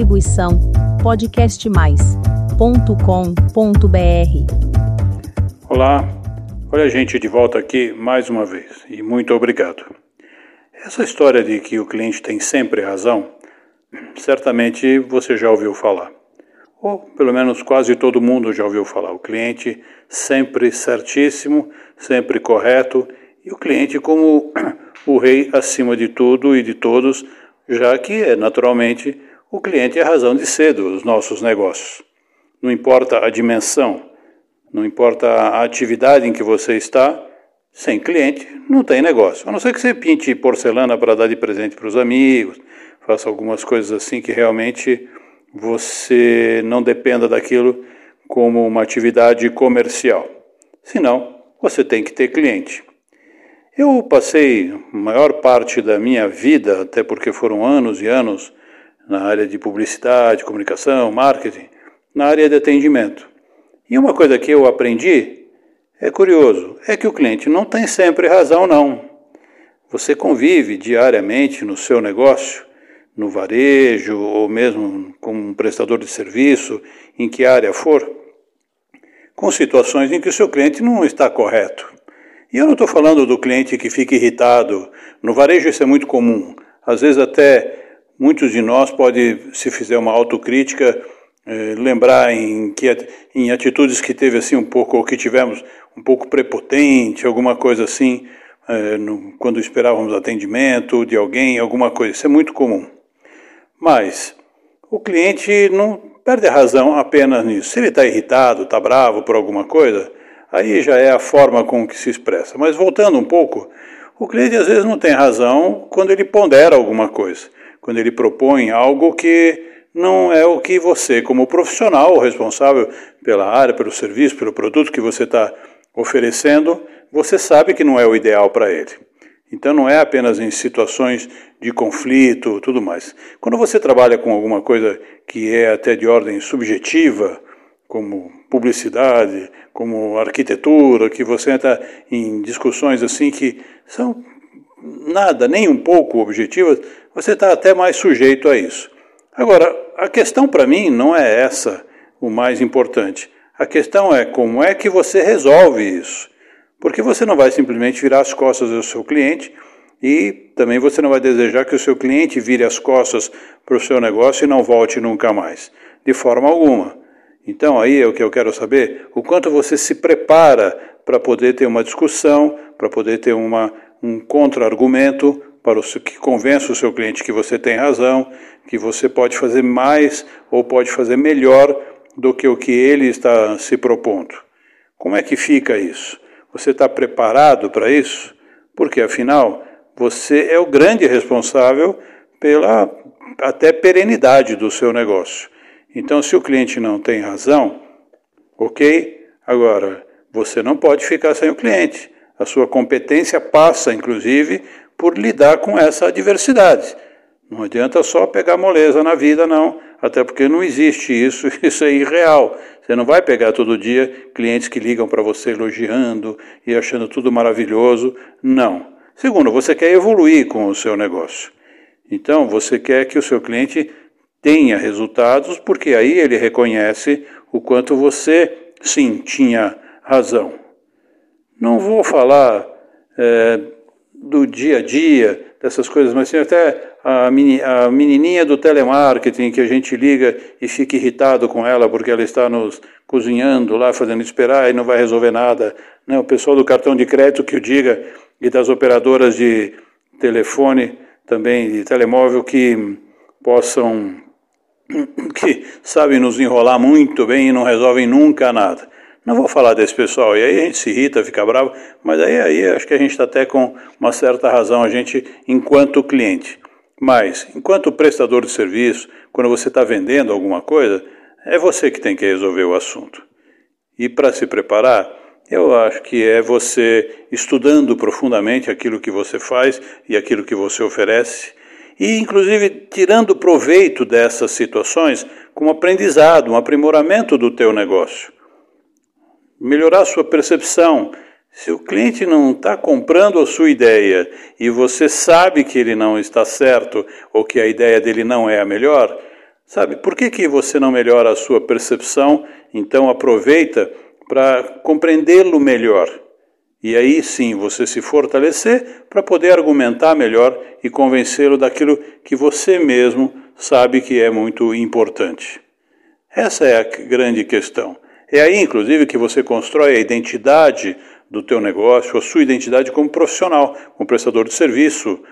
Distribuição podcastmais.com.br. Olá, olha a gente de volta aqui mais uma vez e muito obrigado. Essa história de que o cliente tem sempre razão, certamente você já ouviu falar. Ou pelo menos quase todo mundo já ouviu falar. O cliente sempre certíssimo, sempre correto e o cliente como o rei acima de tudo e de todos, já que é naturalmente o cliente é a razão de ser dos nossos negócios. Não importa a dimensão, não importa a atividade em que você está, sem cliente não tem negócio. A não ser que você pinte porcelana para dar de presente para os amigos, faça algumas coisas assim que realmente você não dependa daquilo como uma atividade comercial. Senão, você tem que ter cliente. Eu passei a maior parte da minha vida, até porque foram anos e anos, na área de publicidade, comunicação, marketing, na área de atendimento. E uma coisa que eu aprendi é curioso, é que o cliente não tem sempre razão não. Você convive diariamente no seu negócio, no varejo ou mesmo como um prestador de serviço, em que área for, com situações em que o seu cliente não está correto. E eu não estou falando do cliente que fica irritado. No varejo isso é muito comum. Às vezes até Muitos de nós pode, se fizer uma autocrítica, eh, lembrar em que em atitudes que teve assim um pouco ou que tivemos um pouco prepotente, alguma coisa assim, eh, quando esperávamos atendimento de alguém, alguma coisa. Isso é muito comum. Mas o cliente não perde a razão apenas nisso. Se ele está irritado, está bravo por alguma coisa, aí já é a forma com que se expressa. Mas voltando um pouco, o cliente às vezes não tem razão quando ele pondera alguma coisa quando ele propõe algo que não é o que você, como profissional responsável pela área, pelo serviço, pelo produto que você está oferecendo, você sabe que não é o ideal para ele. Então não é apenas em situações de conflito, tudo mais. Quando você trabalha com alguma coisa que é até de ordem subjetiva, como publicidade, como arquitetura, que você entra em discussões assim que são nada, nem um pouco objetivas, você está até mais sujeito a isso. Agora, a questão para mim não é essa o mais importante. A questão é como é que você resolve isso. Porque você não vai simplesmente virar as costas ao seu cliente e também você não vai desejar que o seu cliente vire as costas para o seu negócio e não volte nunca mais. De forma alguma. Então aí é o que eu quero saber, o quanto você se prepara para poder ter uma discussão, para poder ter uma um contra-argumento para o que convença o seu cliente que você tem razão, que você pode fazer mais ou pode fazer melhor do que o que ele está se propondo. Como é que fica isso? Você está preparado para isso? Porque afinal, você é o grande responsável pela até perenidade do seu negócio. Então, se o cliente não tem razão, ok? Agora, você não pode ficar sem o cliente. A sua competência passa, inclusive, por lidar com essa adversidade. Não adianta só pegar moleza na vida, não, até porque não existe isso, isso é irreal. Você não vai pegar todo dia clientes que ligam para você elogiando e achando tudo maravilhoso. Não. Segundo, você quer evoluir com o seu negócio. Então, você quer que o seu cliente tenha resultados, porque aí ele reconhece o quanto você, sim, tinha razão. Não vou falar é, do dia a dia, dessas coisas, mas sim até a, menininha do telemarketing que a gente liga e fica irritado com ela porque ela está nos cozinhando lá, fazendo esperar e não vai resolver nada. Né? O pessoal do cartão de crédito que o diga e das operadoras de telefone também, de telemóvel que possam, que sabem nos enrolar muito bem e não resolvem nunca nada. Não vou falar desse pessoal, e aí a gente se irrita, fica bravo, mas aí, aí acho que a gente está até com uma certa razão, a gente, enquanto cliente. Mas, enquanto prestador de serviço, quando você está vendendo alguma coisa, é você que tem que resolver o assunto. E para se preparar, eu acho que é você estudando profundamente aquilo que você faz e aquilo que você oferece, e inclusive tirando proveito dessas situações como aprendizado, um aprimoramento do teu negócio melhorar sua percepção. Se o cliente não está comprando a sua ideia e você sabe que ele não está certo ou que a ideia dele não é a melhor, Sabe, por que, que você não melhora a sua percepção? Então aproveita para compreendê-lo melhor. E aí sim você se fortalecer para poder argumentar melhor e convencê-lo daquilo que você mesmo sabe que é muito importante. Essa é a grande questão. É aí, inclusive, que você constrói a identidade do teu negócio, a sua identidade como profissional, como prestador de serviço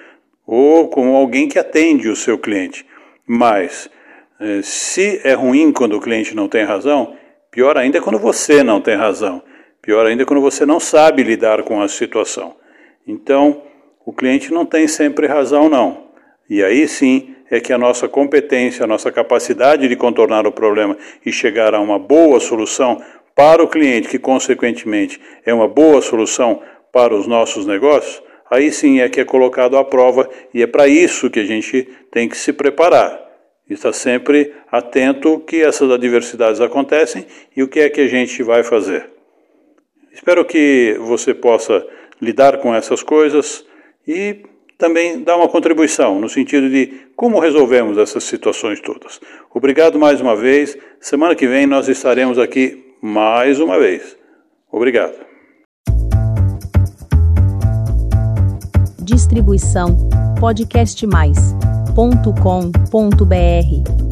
ou como alguém que atende o seu cliente. Mas é, se é ruim quando o cliente não tem razão, pior ainda é quando você não tem razão. Pior ainda é quando você não sabe lidar com a situação. Então, o cliente não tem sempre razão, não. E aí sim é que a nossa competência, a nossa capacidade de contornar o problema e chegar a uma boa solução para o cliente, que consequentemente é uma boa solução para os nossos negócios, aí sim é que é colocado à prova e é para isso que a gente tem que se preparar está sempre atento que essas adversidades acontecem e o que é que a gente vai fazer. Espero que você possa lidar com essas coisas e também dar uma contribuição no sentido de como resolvemos essas situações todas. Obrigado mais uma vez. Semana que vem nós estaremos aqui mais uma vez. Obrigado. Distribuição podcast mais www.cultura.com.br